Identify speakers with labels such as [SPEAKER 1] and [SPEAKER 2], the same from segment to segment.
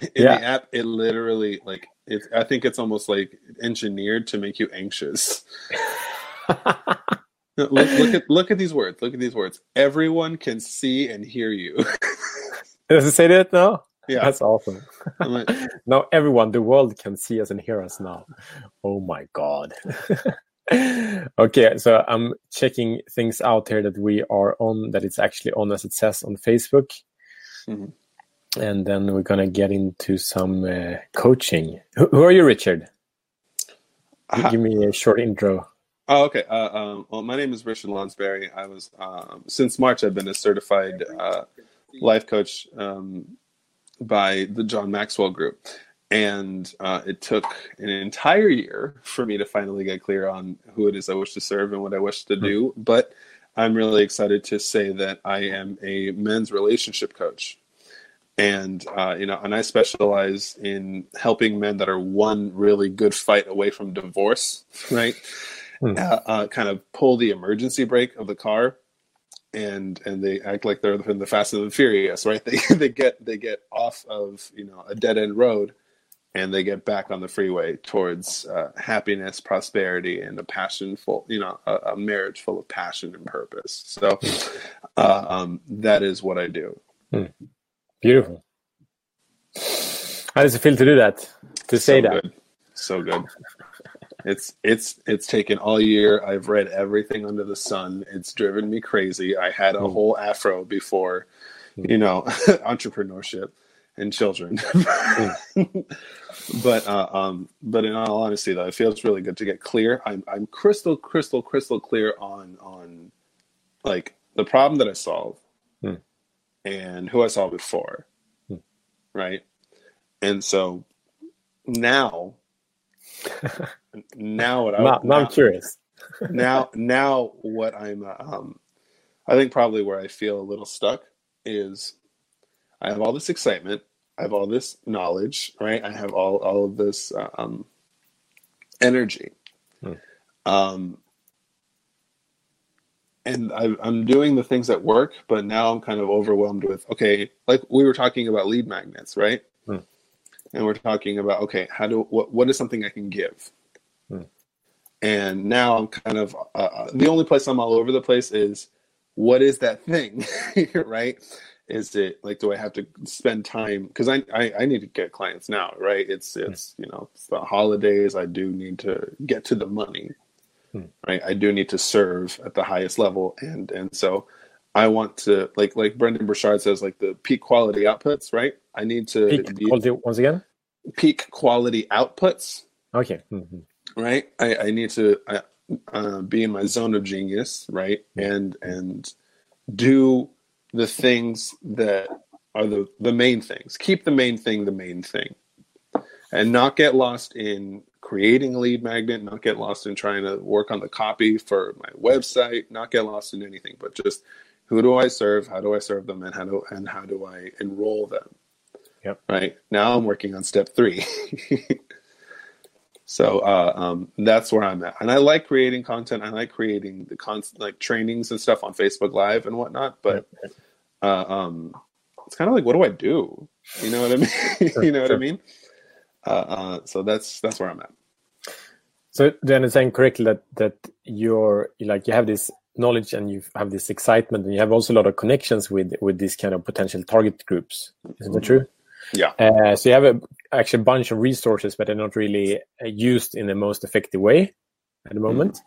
[SPEAKER 1] in yeah. the app, it literally like it. I think it's almost like engineered to make you anxious. look, look at look at these words. Look at these words. Everyone can see and hear you.
[SPEAKER 2] Does it say that now? Yeah, that's awesome. Like, now everyone, the world can see us and hear us now. Oh my god. okay, so I'm checking things out here that we are on. That it's actually on as it says on Facebook. Mm-hmm and then we're gonna get into some uh, coaching. Who, who, are you, Richard? Uh, Give me a short intro.
[SPEAKER 1] Oh, okay. Uh, um, well, my name is Richard Lonsberry. I was um, since March. I've been a certified uh, life coach um, by the John Maxwell Group, and uh, it took an entire year for me to finally get clear on who it is I wish to serve and what I wish to hmm. do. But I'm really excited to say that I am a men's relationship coach and uh, you know and i specialize in helping men that are one really good fight away from divorce right? Hmm. uh, uh, kind of pull the emergency brake of the car and and they act like they're in the fast and the furious right? They, they get they get off of you know a dead end road and they get back on the freeway towards uh, happiness prosperity and a passionful you know a, a, marriage full of passion and purpose. So uh, um, that is what i do.
[SPEAKER 2] Hmm. Beautiful. How does it feel to do that? To say so that?
[SPEAKER 1] Good. So good. It's it's it's taken all year. I've read everything under the sun. It's driven me crazy. I had a mm. whole afro before, mm. you know, entrepreneurship and children. mm. but uh, um, but in all honesty, though, it feels really good to get clear. I'm I'm crystal crystal crystal clear on on like the problem that I solve and who I saw before. Hmm. Right. And so now, now what I,
[SPEAKER 2] now, now, I'm curious.
[SPEAKER 1] now, now what I'm, um, I think probably where I feel a little stuck is I have all this excitement. I have all this knowledge, right? I have all, all of this, uh, um, energy. Hmm. Um, and I, am doing the things that work, but now I'm kind of overwhelmed with okay, like we were talking about lead magnets, right? Hmm. And we're talking about okay, how do what what is something I can give? Hmm. And now I'm kind of uh, uh the only place I'm all over the place is what is that thing, right? Is it like do I have to spend time because I, I, I need to get clients now, right? It's hmm. it's you know it's the holidays. I do need to get to the money hmm. right? I do need to serve at the highest level, and and so I want to like like Brendon Burchard says, like the peak quality outputs, right? I need to
[SPEAKER 2] peak be, quality once again.
[SPEAKER 1] Peak quality outputs.
[SPEAKER 2] Okay. Mm-hmm.
[SPEAKER 1] Right. I, I need to uh, uh, be in my zone of genius, right? And and do the things that are the the main things. Keep the main thing the main thing, and not get lost in creating a lead magnet, not get lost in trying to work on the copy for my website, not get lost in anything, but just who do I serve, how do I serve them, and how do and how do I enroll them?
[SPEAKER 2] Yep.
[SPEAKER 1] Right now, I'm working on step three. so uh, um, that's where I'm at, and I like creating content. I like creating the con like trainings and stuff on Facebook Live and whatnot. But uh, um, it's kind of like, what do I do? You know what I mean? you know what I mean? Uh, uh, so that's that's where I'm at.
[SPEAKER 2] So do I understand correctly that that you're like you have this knowledge and you have this excitement and you have also a lot of connections with with these kind of potential target groups. Isn't that true?
[SPEAKER 1] Yeah.
[SPEAKER 2] Uh, so you have a, actually a bunch of resources, but they're not really uh, used in the most effective way at the moment. Mm-hmm.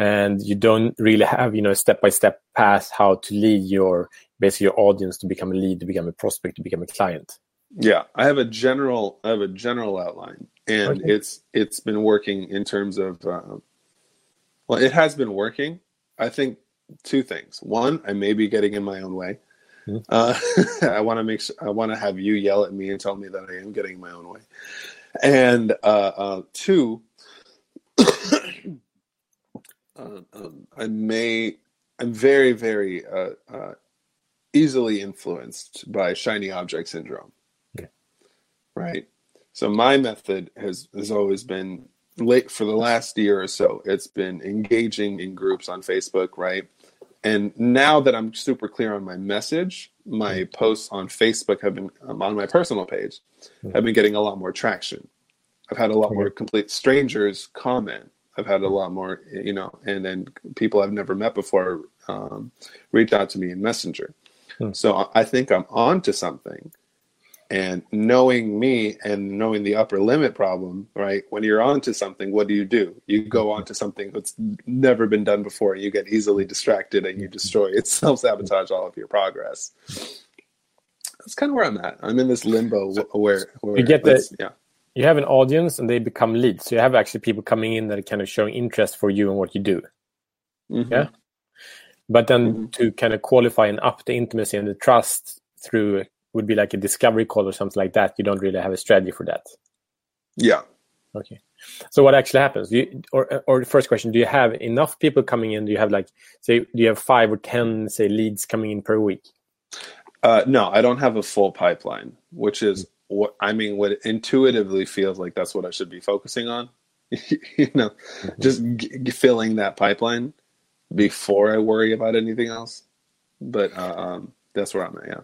[SPEAKER 2] And you don't really have, you know, a step-by-step path how to lead your basically your audience to become a lead, to become a prospect, to become a client.
[SPEAKER 1] Yeah, I have a general. I have a general outline, and okay. it's it's been working in terms of. Uh, well, it has been working. I think two things. One, I may be getting in my own way. Mm-hmm. Uh, I want to make. Sure, I want to have you yell at me and tell me that I am getting my own way. And uh, uh two, uh, um, I may. I'm very, very uh, easily influenced by shiny object syndrome right? So my method has has always been late for the last year or so. It's been engaging in groups on Facebook, right? and now that I'm super clear on my message, my mm. posts on Facebook have been um, on my personal page mm. have been getting a lot more traction. I've had a lot more complete strangers comment. I've had a lot more, you know, and then people I've never met before um, reach out to me in Messenger. Hmm. So I think I'm on to something. And knowing me and knowing the upper limit problem, right? When you're onto something, what do you do? You go on to something that's never been done before. You get easily distracted and you destroy it, self sabotage all of your progress. That's kind of where I'm at. I'm in this limbo where, where
[SPEAKER 2] you get the yeah. You have an audience and they become leads. So you have actually people coming in that are kind of showing interest for you and what you do. Mm-hmm. Yeah. But then mm-hmm. to kind of qualify and up the intimacy and the trust through would be like a discovery call or something like that. You don't really have a strategy for that.
[SPEAKER 1] Yeah.
[SPEAKER 2] Okay. So what actually happens? You, or or the first question: Do you have enough people coming in? Do you have like say do you have five or ten say leads coming in per week?
[SPEAKER 1] Uh, no, I don't have a full pipeline, which is what I mean. What intuitively feels like that's what I should be focusing on. you know, mm-hmm. just g- filling that pipeline before I worry about anything else. But uh, um, that's where I'm at. Yeah.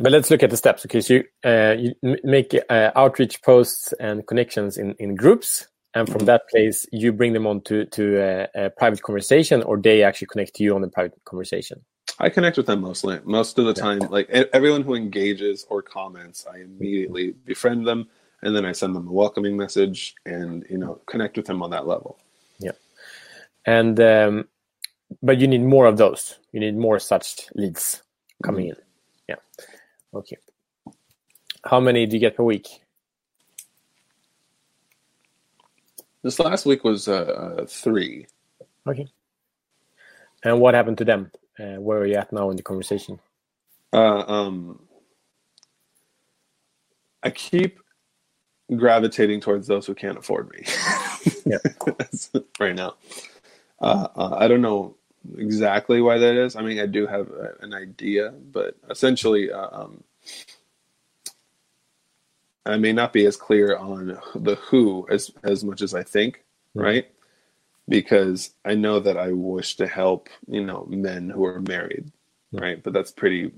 [SPEAKER 2] But let's look at the steps. Okay, so you, uh, you make uh, outreach posts and connections in, in groups, and from that place you bring them on to to a, a, private conversation, or they actually connect to you on the private conversation.
[SPEAKER 1] I connect with them mostly. Most of the time, yeah. like everyone who engages or comments, I immediately befriend them, and then I send them a welcoming message, and you know connect with them on that level.
[SPEAKER 2] Yeah, and um, but you need more of those. You need more such leads coming mm-hmm. in. Okay. How many do you get per week?
[SPEAKER 1] This last week was uh, uh, three.
[SPEAKER 2] Okay. And what happened to them? Uh, where are you at now in the conversation?
[SPEAKER 1] Uh, um, I keep gravitating towards those who can't afford me. yeah. right now. Uh, uh, I don't know exactly why that is. I mean, I do have a, an idea, but essentially, uh, um, I may not be as clear on the who as as much as I think, mm-hmm. right? Because I know that I wish to help, you know, men who are married, mm-hmm. right? But that's pretty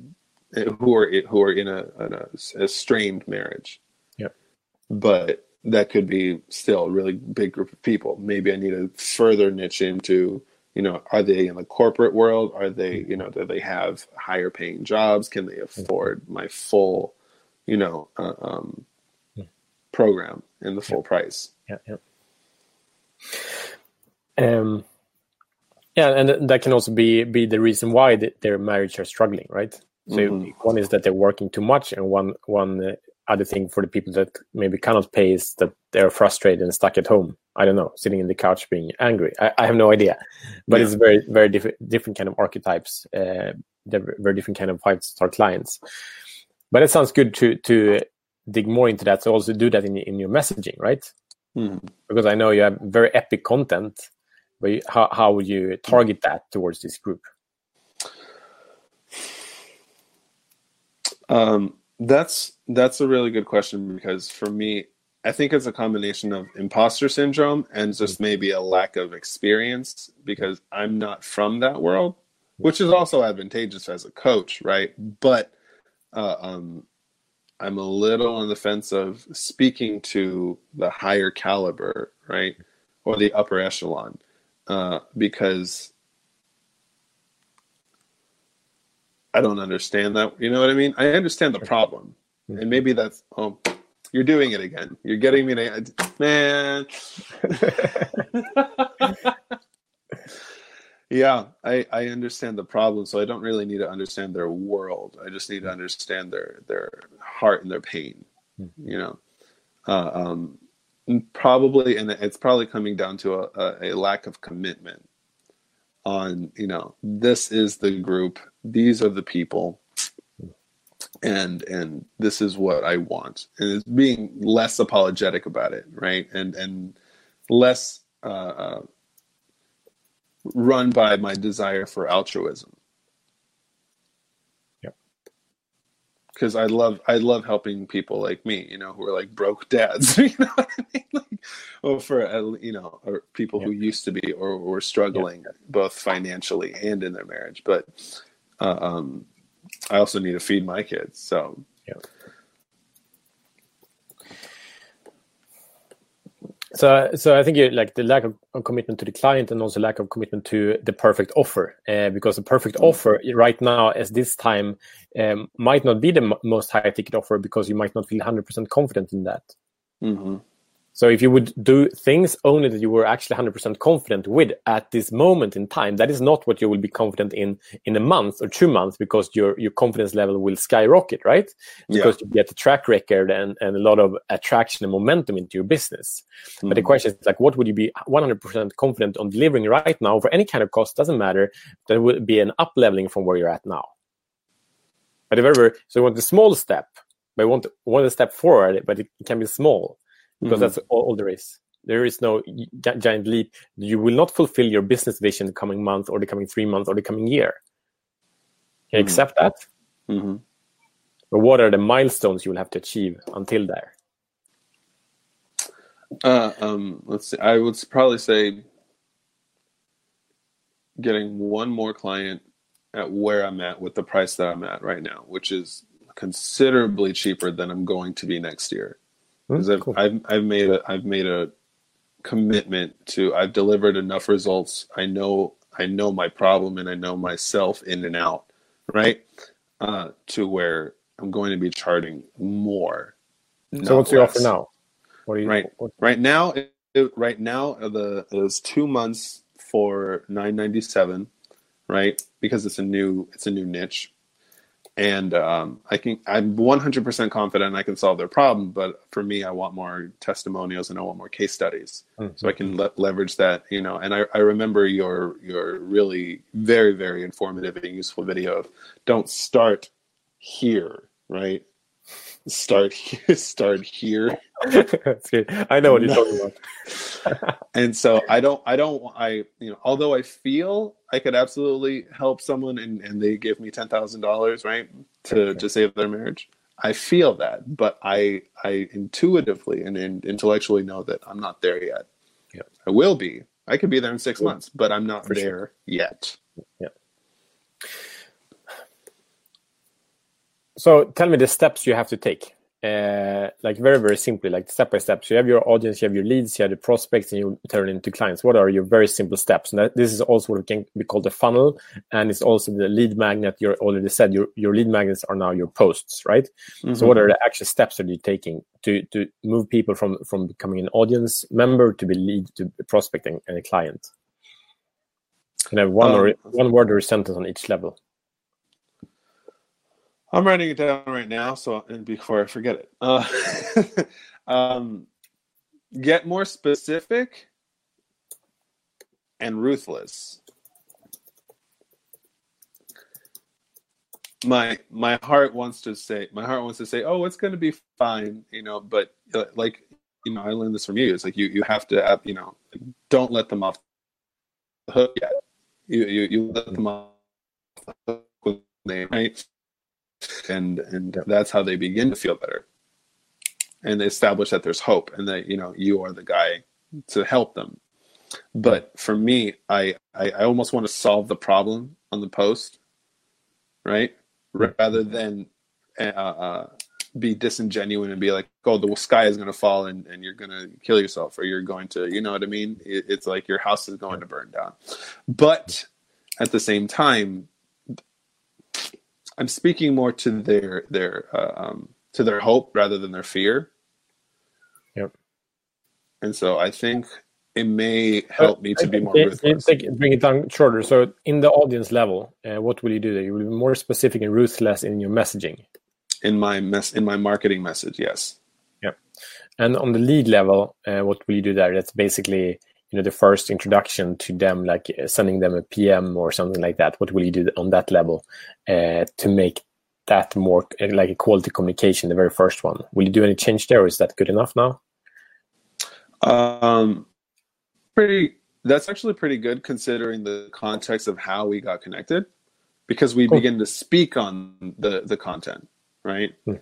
[SPEAKER 1] who are who are in a, in a, a strained marriage.
[SPEAKER 2] Yeah.
[SPEAKER 1] But that could be still a really big group of people. Maybe I need to further niche into you know, are they in the corporate world? Are they, you know, do they have higher paying jobs? Can they afford my full, you know, uh, um, program in the full
[SPEAKER 2] yeah.
[SPEAKER 1] price?
[SPEAKER 2] Yeah, yeah. Um, yeah, and that can also be be the reason why the, their marriage are struggling, right? So mm-hmm. one is that they're working too much, and one one uh, other thing for the people that maybe cannot pay is that they're frustrated and stuck at home. I don't know, sitting in the couch being angry. I, I have no idea, but yeah. it's very very different different kind of archetypes. Uh, very different kind of five star clients. But it sounds good to to dig more into that. So also do that in in your messaging, right?
[SPEAKER 1] Mm.
[SPEAKER 2] Because I know you have very epic content. But you, how how would you target that towards this group?
[SPEAKER 1] Um, that's that's a really good question because for me, I think it's a combination of imposter syndrome and just mm-hmm. maybe a lack of experience because I'm not from that world, which is also advantageous as a coach, right? But uh, um, I'm a little on the fence of speaking to the higher caliber, right, or the upper echelon, uh, because I don't understand that. You know what I mean? I understand the problem, mm-hmm. and maybe that's oh, you're doing it again. You're getting me to man. yeah, I I understand the problem, so I don't really need to understand their world. I just need to understand their their heart and their pain. Mm-hmm. You know, uh, um, probably, and it's probably coming down to a, a, a lack of commitment on you know this is the group these are the people and and this is what i want and it's being less apologetic about it right and and less uh, uh, run by my desire for altruism
[SPEAKER 2] yeah
[SPEAKER 1] because I love I love helping people like me, you know, who are like broke dads, you know what I mean? Like, well, for uh, you know, or people yeah. who used to be or were struggling yeah. both financially and in their marriage. But uh, um, I also need to feed my kids, so yeah.
[SPEAKER 2] So, so I think you, like the lack of, commitment to the client and also lack of commitment to the perfect offer, uh, because the perfect mm-hmm. offer right now, as this time, um, might not be the m- most high ticket offer because you might not feel hundred percent confident in that. Mm-hmm. So if you would do things only that you were actually 100% confident with at this moment in time, that is not what you will be confident in in a month or two months because your, your confidence level will skyrocket, right? Because yeah. you get a track record and, and a lot of attraction and momentum into your business. Mm-hmm. But the mm-hmm. question is like, what would you be 100% confident on delivering right now for any kind of cost? Doesn't matter. That would be an up leveling from where you're at now. But if ever, so you want a small step, but you want, want a step forward, but it can be small because mm-hmm. that's all, all, there is. There is no giant leap. You will not fulfill your business vision the coming month or the coming three months or the coming year. Can you mm-hmm. accept that? Mm-hmm. But what are the milestones you will have to achieve until there?
[SPEAKER 1] Uh, um, let's see. I would probably say getting one more client at where I'm at with the price that I'm at right now, which is considerably cheaper than I'm going to be next year because I've, cool. I've I've made a I've made a commitment to I've delivered enough results. I know I know my problem and I know myself in and out, right? Uh, to where I'm going to be charging more.
[SPEAKER 2] So what's the offer now?
[SPEAKER 1] What are you right? What? Right now, it, right now the is two months for nine ninety seven, right? Because it's a new it's a new niche and um, I can I'm 100% confident I can solve their problem. But for me, I want more testimonials and I want more case studies, mm-hmm. so I can le- leverage that. You know, and I, I remember your your really very very informative and useful video of don't start here, right? Start start here.
[SPEAKER 2] I know what you're talking about.
[SPEAKER 1] and so I don't I don't I you know although I feel I could absolutely help someone and, and they give me ten thousand dollars, right, to, okay. to save their marriage. I feel that, but I I intuitively and, and intellectually know that I'm not there yet. Yeah. I will be. I could be there in six months, but I'm not For there sure. yet.
[SPEAKER 2] Yeah. So tell me the steps you have to take uh, like very very simply like step by step. So you have your audience you have your leads you have the prospects and you turn into clients. What are your very simple steps? And that, this is also what can be called a funnel and it's also the lead magnet. You already said your, your lead magnets are now your posts right? Mm-hmm. so what are the actual steps that you're taking to to move people from from becoming an audience member to be lead to prospecting and a client? And have one um, or one word or a sentence on each level
[SPEAKER 1] I'm writing it down right now, so and before I forget it. Uh, um, get more specific and ruthless. My my heart wants to say my heart wants to say, oh, it's going to be fine, you know. But uh, like you know, I learned this from you. It's like you you have to have, you know, don't let them off the hook yet. You you, you let them off the hook right? And and that's how they begin to feel better. And they establish that there's hope and that you know you are the guy to help them. But for me i i, I almost want to solve the problem on the post right? Rather than uh, uh, be disingenuous and be like oh the sky is going to fall and, and you're going to kill yourself or you're going to you know what i mean? It, it's like your house is going to burn down. But at the same time I'm speaking more to their their uh, um, to their hope rather than their fear.
[SPEAKER 2] Yep.
[SPEAKER 1] And so I think it may help me to be more ruthless.
[SPEAKER 2] bring it down shorter. So in the audience level, uh, what will you do there? You will be more specific and ruthless in your messaging.
[SPEAKER 1] In my mess, in my marketing message, yes.
[SPEAKER 2] Yep. And on the lead level, uh, what will you do there? That's basically you know the first introduction to them like uh, sending them a pm or something like that what will you do on that level uh, to make that more uh, like a quality communication the very first one will you do any change there or is that good enough now
[SPEAKER 1] um pretty that's actually pretty good considering the context of how we got connected because we cool. begin to speak on the the content right? Mm.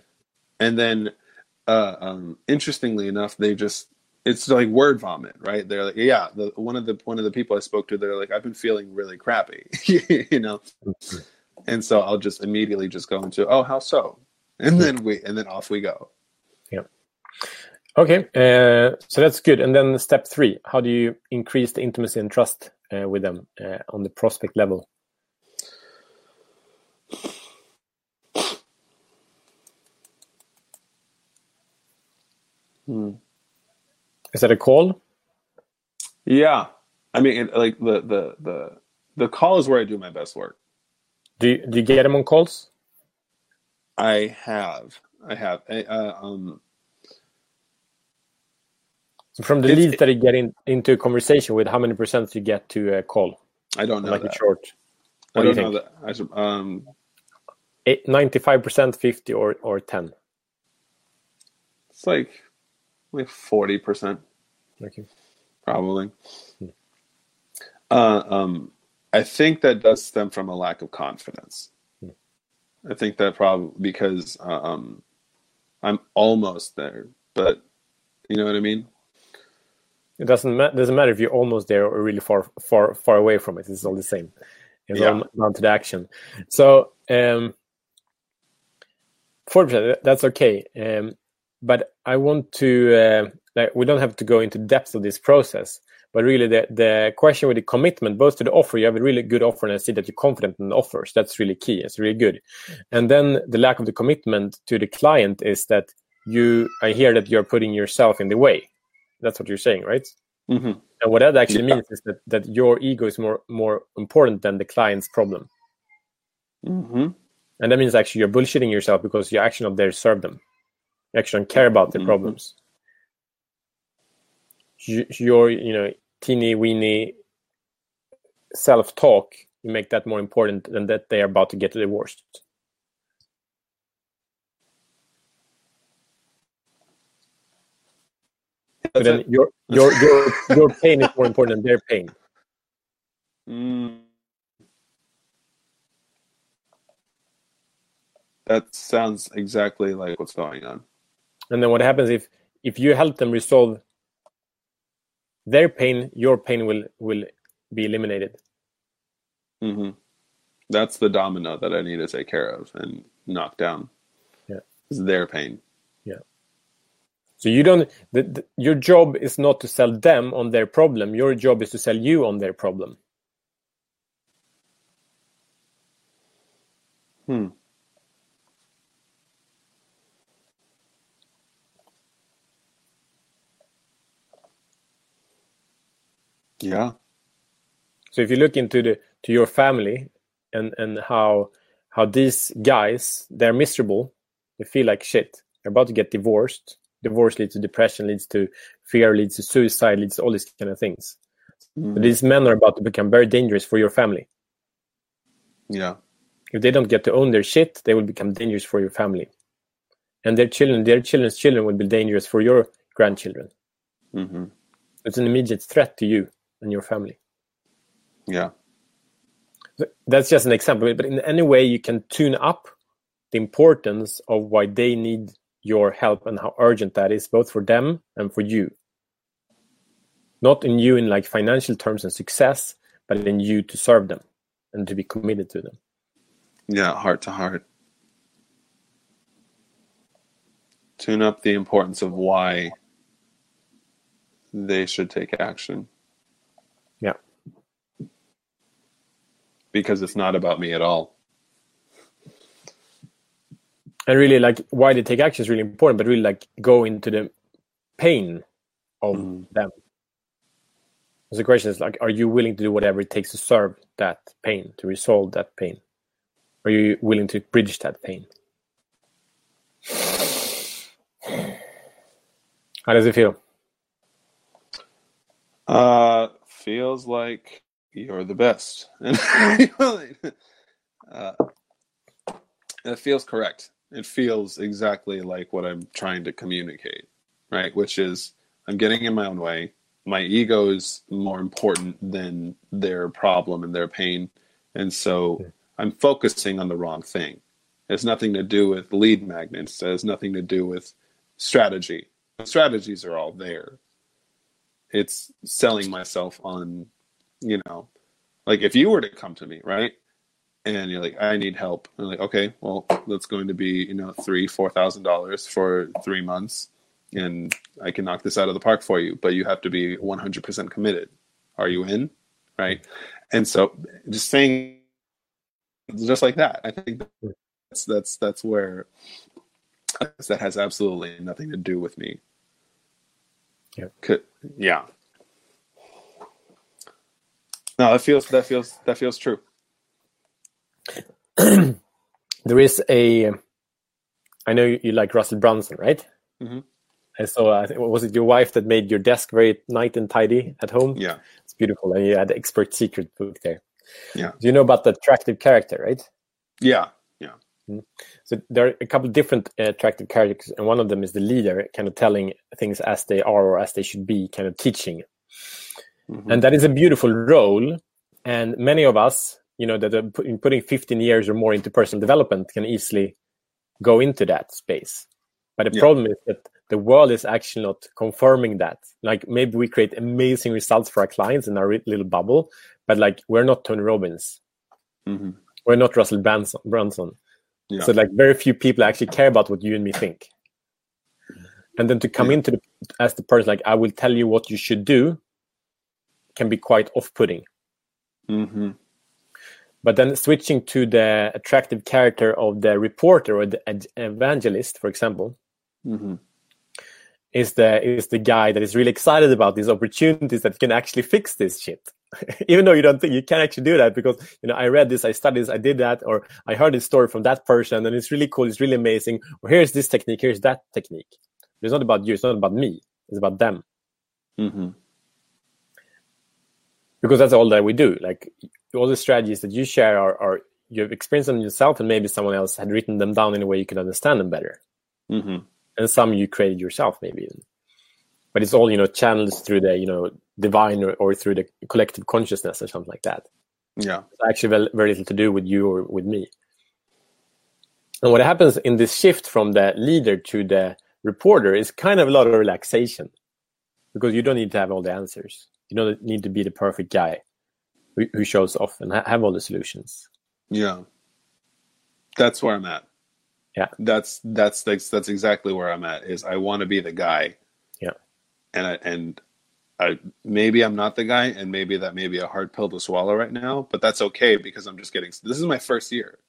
[SPEAKER 1] And then, uh, um, interestingly enough, they just it's like word vomit, right? They're like, yeah, the one of the one of the people I spoke to, they're like, I've been feeling really crappy, you know, mm-hmm. and so I'll just immediately just go into, oh, how so, and then we and then off we go.
[SPEAKER 2] Yeah. Okay, uh, so that's good. And then step three: how do you increase the intimacy and trust uh, with them uh, on the prospect level? Hmm. Is that a call?
[SPEAKER 1] Yeah, I mean, like the the the the call is where I do my best work.
[SPEAKER 2] Do you, do you get them on calls?
[SPEAKER 1] I have, I have. I, uh, um,
[SPEAKER 2] from the leads that you get in, into a conversation with, how many percent do you get to a call?
[SPEAKER 1] I don't know.
[SPEAKER 2] Like
[SPEAKER 1] that.
[SPEAKER 2] a short.
[SPEAKER 1] What I don't know that. I, um,
[SPEAKER 2] 95%, 50 or, or 10?
[SPEAKER 1] It's like like 40%.
[SPEAKER 2] Okay.
[SPEAKER 1] Probably. Hmm. Uh, um, I think that does stem from a lack of confidence. Hmm. I think that probably because uh, um, I'm almost there, but you know what I mean.
[SPEAKER 2] It doesn't ma- doesn't matter if you're almost there or really far far far away from it. It's all the same. It's yeah. all down to the action. So um, forty percent. That's okay. Um, but I want to uh, like we don't have to go into depth of this process, but really the the question with the commitment, both to the offer, you have a really good offer, and I see that you're confident in the offers. That's really key. It's really good. And then the lack of the commitment to the client is that you. I hear that you're putting yourself in the way. That's what you're saying, right?
[SPEAKER 1] Mm-hmm.
[SPEAKER 2] And what that actually yeah. means is that that your ego is more more important than the client's problem.
[SPEAKER 1] Mm-hmm.
[SPEAKER 2] And that means actually you're bullshitting yourself because you're actually not there to serve them. You actually don't care about their mm-hmm. problems. Your, you know, teeny weeny self talk, you make that more important than that they are about to get divorced. But then your your your your pain is more important than their pain.
[SPEAKER 1] Mm. That sounds exactly like what's going on.
[SPEAKER 2] And then what happens if if you help them resolve their pain, your pain will will be eliminated.
[SPEAKER 1] Mm-hmm. That's the domino that I need to take care of and knock down.
[SPEAKER 2] Yeah,
[SPEAKER 1] is their pain.
[SPEAKER 2] Yeah. So you don't. The, the, your job is not to sell them on their problem. Your job is to sell you on their problem.
[SPEAKER 1] Hmm. Yeah.
[SPEAKER 2] So if you look into the to your family and and how how these guys they're miserable, they feel like shit. They're about to get divorced. Divorce leads to depression, leads to fear, leads to suicide, leads to all these kind of things. Mm. these men are about to become very dangerous for your family.
[SPEAKER 1] Yeah.
[SPEAKER 2] If they don't get to own their shit, they will become dangerous for your family. And their children, their children's children will be dangerous for your grandchildren.
[SPEAKER 1] Mm-hmm.
[SPEAKER 2] It's an immediate threat to you and your family.
[SPEAKER 1] Yeah.
[SPEAKER 2] That's just an example, but in any way you can tune up the importance of why they need your help and how urgent that is, both for them and for you. Not in you in like financial terms and success, but in you to serve them and to be committed to them.
[SPEAKER 1] Yeah, heart to heart. Tune up the importance of why they should take action. Because it's not about me at all.
[SPEAKER 2] And really, like why they take action is really important, but really, like go into the pain of mm. them. So the question is like, are you willing to do whatever it takes to serve that pain, to resolve that pain? Are you willing to bridge that pain? How does it feel?
[SPEAKER 1] Uh, feels like you're the best. And uh, it feels correct. It feels exactly like what I'm trying to communicate, right? Which is I'm getting in my own way. My ego is more important than their problem and their pain. And so I'm focusing on the wrong thing. It has nothing to do with lead magnets. It has nothing to do with strategy. The strategies are all there. It's selling myself on, you know, like if you were to come to me, right? And you're like, I need help. I'm like, okay, well, that's going to be, you know, three, four thousand dollars for three months, and I can knock this out of the park for you. But you have to be 100% committed. Are you in? Right? And so, just saying, just like that, I think that's that's that's where that has absolutely nothing to do with me.
[SPEAKER 2] Yeah.
[SPEAKER 1] Yeah. No, that feels that feels that feels true.
[SPEAKER 2] there is a. I know you, like Russell Brunson, right?
[SPEAKER 1] Mm-hmm.
[SPEAKER 2] And so, uh, was it your wife that made your desk very neat and tidy at home?
[SPEAKER 1] Yeah,
[SPEAKER 2] it's beautiful, and you had expert secret book there.
[SPEAKER 1] Yeah.
[SPEAKER 2] Do you know about the attractive character, right?
[SPEAKER 1] Yeah, yeah.
[SPEAKER 2] Mm-hmm. So there are a couple different uh, attractive characters, and one of them is the leader, kind of telling things as they are or as they should be, kind of teaching. Mm-hmm. And that is a beautiful role. And many of us, you know, that are putting 15 years or more into personal development can easily go into that space. But the yeah. problem is that the world is actually not confirming that. Like maybe we create amazing results for our clients in our little bubble, but like we're not Tony Robbins.
[SPEAKER 1] Mm-hmm.
[SPEAKER 2] We're not Russell Brunson. Yeah. So like very few people actually care about what you and me think. And then to come yeah. into the as the person like I will tell you what you should do can be quite off-putting.
[SPEAKER 1] Mm-hmm.
[SPEAKER 2] But then switching to the attractive character of the reporter or the evangelist, for example,
[SPEAKER 1] mm-hmm.
[SPEAKER 2] is the is the guy that is really excited about these opportunities that can actually fix this shit. Even though you don't think you can actually do that because you know I read this, I studied this, I did that, or I heard this story from that person, and it's really cool, it's really amazing. Or here's this technique, here's that technique. It's not about you, it's not about me, it's about them.
[SPEAKER 1] Mm-hmm
[SPEAKER 2] because that's all that we do. Like all the strategies that you share are, are you've experienced them yourself, and maybe someone else had written them down in a way you could understand them better.
[SPEAKER 1] Mm-hmm.
[SPEAKER 2] And some you created yourself, maybe. But it's all you know channeled through the you know divine or, or through the collective consciousness or something like that.
[SPEAKER 1] Yeah,
[SPEAKER 2] it's actually very, very little to do with you or with me. And what happens in this shift from the leader to the reporter is kind of a lot of relaxation because you don't need to have all the answers. You don't need to be the perfect guy who, who shows off and ha- have all the solutions.
[SPEAKER 1] Yeah, that's where I'm at.
[SPEAKER 2] Yeah,
[SPEAKER 1] that's that's that's that's exactly where I'm at. Is I want to be the guy.
[SPEAKER 2] Yeah,
[SPEAKER 1] and I, and I maybe I'm not the guy, and maybe that may be a hard pill to swallow right now, but that's okay because I'm just getting. This is my first year.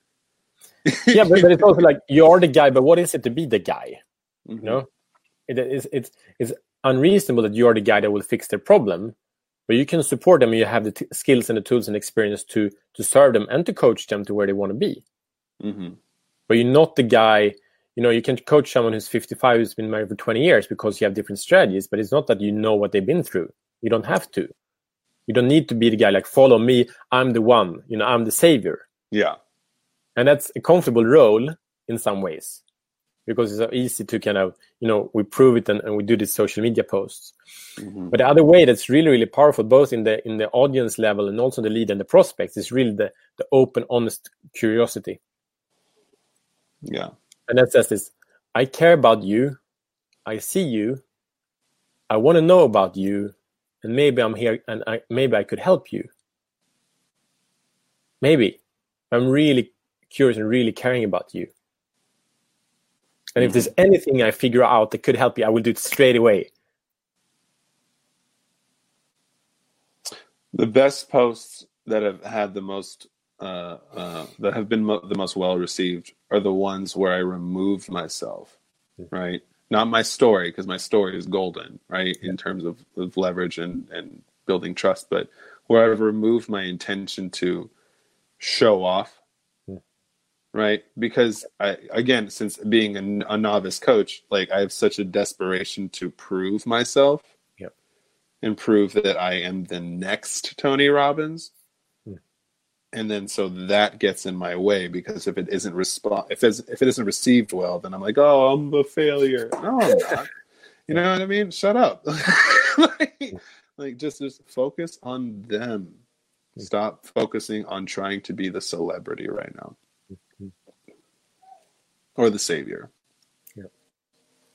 [SPEAKER 2] yeah, but, but it's also like you're the guy, but what is it to be the guy?
[SPEAKER 1] Mm-hmm.
[SPEAKER 2] You know, it is it's it's unreasonable that you are the guy that will fix their problem but you can support them and you have the t- skills and the tools and experience to to serve them and to coach them to where they want to be.
[SPEAKER 1] Mm-hmm.
[SPEAKER 2] but you're not the guy you know you can coach someone who's 55 who's been married for 20 years because you have different strategies but it's not that you know what they've been through. You don't have to. You don't need to be the guy like follow me i'm the one you know i'm the savior.
[SPEAKER 1] Yeah.
[SPEAKER 2] And that's a comfortable role in some ways because it's so easy to kind of you know we prove it and, and we do these social media posts.
[SPEAKER 1] Mm-hmm.
[SPEAKER 2] but the other way that's really really powerful both in the in the audience level and also the lead and the prospects is really the the open honest curiosity.
[SPEAKER 1] Yeah.
[SPEAKER 2] And that says this i care about you. I see you. I want to know about you. And maybe i'm here and I, maybe i could help you. Maybe. I'm really curious and really caring about you and if there's anything I figure out that could help you, I will do it straight away.
[SPEAKER 1] The best posts that have had the most uh, uh, that have been mo- the most well received are the ones where I removed myself, mm-hmm. right? Not my story because my story is golden, right, in terms of, of leverage and and building trust, but where I've removed my intention to show off right? Because I, again, since being a, a, novice coach, like I have such a desperation to prove myself,
[SPEAKER 2] yep.
[SPEAKER 1] and prove that I am the next Tony Robbins.
[SPEAKER 2] Hmm.
[SPEAKER 1] And then so that gets in my way because if it isn't respond if it's, if it isn't received well, then I'm like, oh, I'm a failure. No, I'm not. you know what I mean? Shut up. like, like just just focus on them. Hmm. Stop focusing on trying to be the celebrity right now. Or the savior.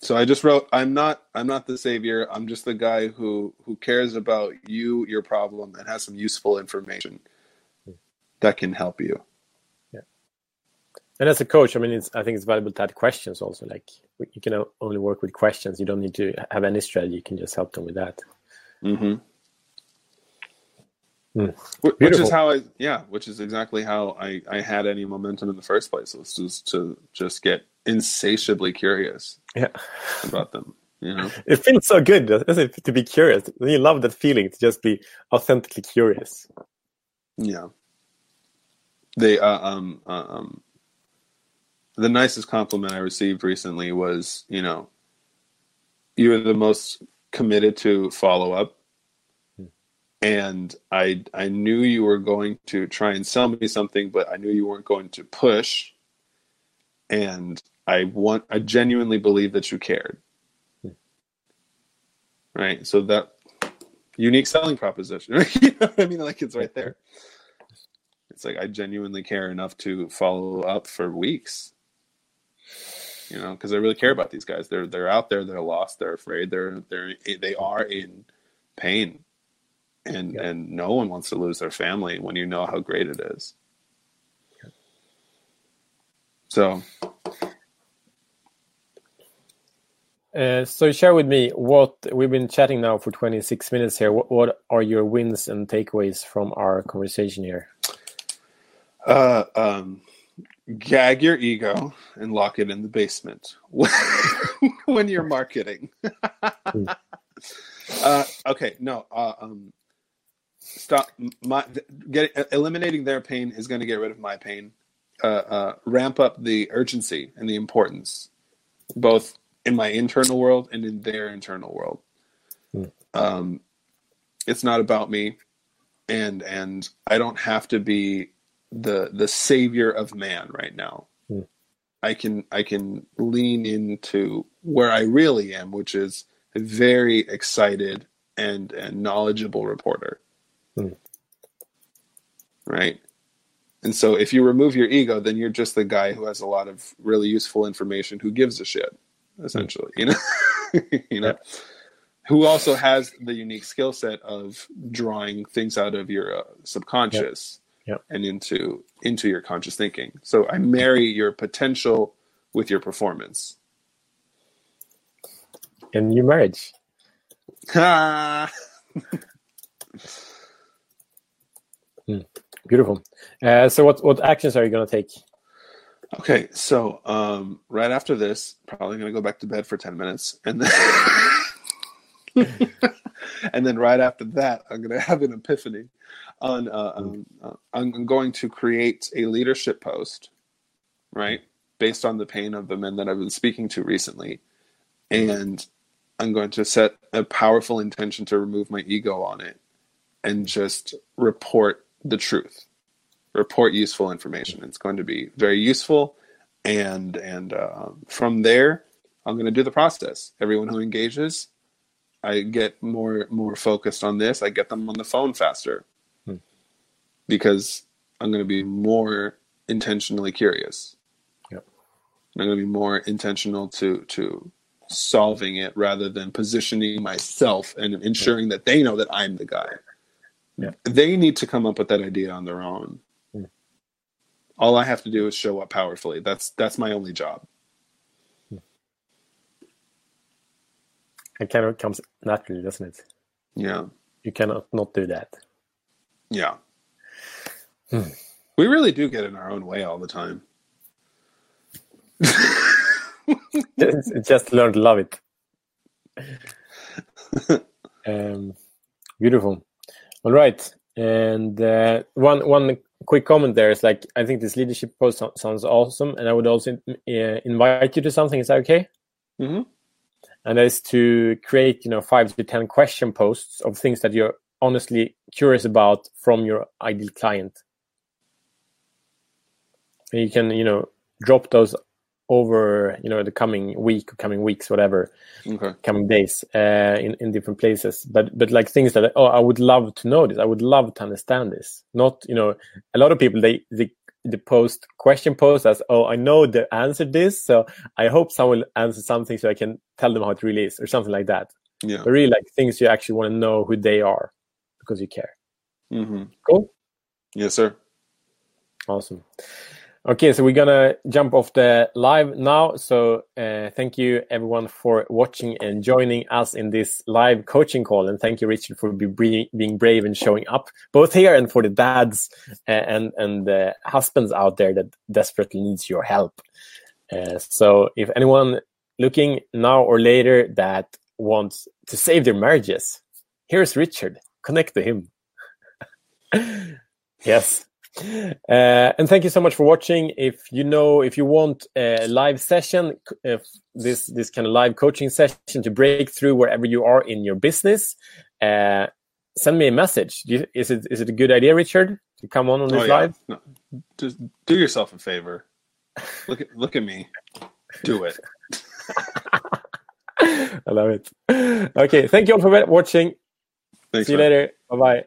[SPEAKER 1] So I just wrote, I'm not, I'm not the savior. I'm just the guy who who cares about you, your problem, and has some useful information that can help you.
[SPEAKER 2] Yeah. And as a coach, I mean, it's, I think it's valuable to add questions also. Like you can only work with questions. You don't need to have any strategy. You can just help them with that.
[SPEAKER 1] Mm-hmm. Mm. Which is how I, yeah, which is exactly how I, I had any momentum in the first place. Was just to just get insatiably curious,
[SPEAKER 2] yeah,
[SPEAKER 1] about them. You know,
[SPEAKER 2] it feels so good it, to be curious. You love that feeling to just be authentically curious.
[SPEAKER 1] Yeah. They uh, um uh, um. The nicest compliment I received recently was, you know, you are the most committed to follow up and I I knew you were going to try and sell me something, but I knew you weren't going to push. And I want I genuinely believe that you cared. Hmm. Right. So that unique selling proposition. you know I mean? Like it's right there. It's like I genuinely care enough to follow up for weeks. You know, because I really care about these guys. They're they're out there. They're lost. They're afraid. They're they're they are in pain and and no one wants to lose their family when you know how great it is. So
[SPEAKER 2] uh, so share with me what we've been chatting now for 26 minutes here. What, what are your wins and takeaways from our conversation here?
[SPEAKER 1] Uh, um, gag your ego and lock it in the basement when you're marketing. Hmm. uh, okay no uh, um, stop my get eliminating their pain is going to get rid of my pain. Uh, uh, ramp up the urgency and the importance, both in my internal world and in their internal world. Mm. Um, it's not about me, and and I don't have to be the the savior of man right now. Mm. I can I can lean into where I really am, which is a very excited and and knowledgeable reporter. Hmm. Right. And so if you remove your ego, then you're just the guy who has a lot of really useful information who gives a shit, essentially. You know? you know? Yeah. Who also has the unique skill set of drawing things out of your uh, subconscious
[SPEAKER 2] yep.
[SPEAKER 1] and into into your conscious thinking. So I marry your potential with your performance.
[SPEAKER 2] And new marriage. Mm, beautiful. Uh, so, what what actions are you going to take?
[SPEAKER 1] Okay, so um, right after this, probably going to go back to bed for ten minutes, and then and then right after that, I'm going to have an epiphany. On uh, um, uh, I'm going to create a leadership post, right, based on the pain of the men that I've been speaking to recently, and I'm going to set a powerful intention to remove my ego on it, and just report the truth report useful information. It's going to be very useful. And and uh, from there i'm going to do the process. Everyone who engages i get more more focused on this. I get them on the phone faster. Hmm. because i'm going to be more intentionally curious.
[SPEAKER 2] Yep.
[SPEAKER 1] i'm going to be more intentional to to solving it rather than positioning myself and ensuring that they know that i'm the guy
[SPEAKER 2] yeah.
[SPEAKER 1] They need to come up with that idea on their own. Mm. All I have to do is show up powerfully. That's that's my only job.
[SPEAKER 2] It kind of comes naturally, doesn't it?
[SPEAKER 1] Yeah.
[SPEAKER 2] You cannot not do that.
[SPEAKER 1] Yeah. Hmm. We really do get in our own way all the time.
[SPEAKER 2] just, just learn to love it. um, beautiful. All right. And uh, one one quick comment there is like I think this leadership post sounds awesome, and I would also uh, invite you to something. Is that okay?
[SPEAKER 1] Mm-hmm.
[SPEAKER 2] And that is to create you know five to ten question posts of things that you're honestly curious about from your ideal client. And you can you know drop those over you know the coming week or coming weeks whatever
[SPEAKER 1] okay.
[SPEAKER 2] coming days uh, in, in different places but but like things that oh i would love to know this i would love to understand this not you know a lot of people they they the post question post as, oh, I know the answer this, so I hope someone will answer something so I can tell them how it really is or something like that.
[SPEAKER 1] Yeah.
[SPEAKER 2] But really like things you actually want to know who they are because you care.
[SPEAKER 1] Mm-hmm.
[SPEAKER 2] Cool.
[SPEAKER 1] Yes, sir.
[SPEAKER 2] Awesome. Okay, so we're gonna jump off the live now. So uh, thank you everyone for watching and joining us in this live coaching call, and thank you Richard for be, being brave and showing up both here and for the dads uh, and and the husbands out there that desperately needs your help. Uh, so if anyone looking now or later that wants to save their marriages, here's Richard. Connect to him. yes. Uh, and thank you so much for watching. If you know, if you want a live session, if this this kind of live coaching session to break through wherever you are in your business, uh, send me a message. You, is it is it a good idea, Richard, to come on on this oh, yeah. live? No.
[SPEAKER 1] Just do yourself a favor. Look at look at me. Do it.
[SPEAKER 2] I love it. Okay, thank you all for watching.
[SPEAKER 1] Thanks,
[SPEAKER 2] See you
[SPEAKER 1] man.
[SPEAKER 2] later. Bye bye.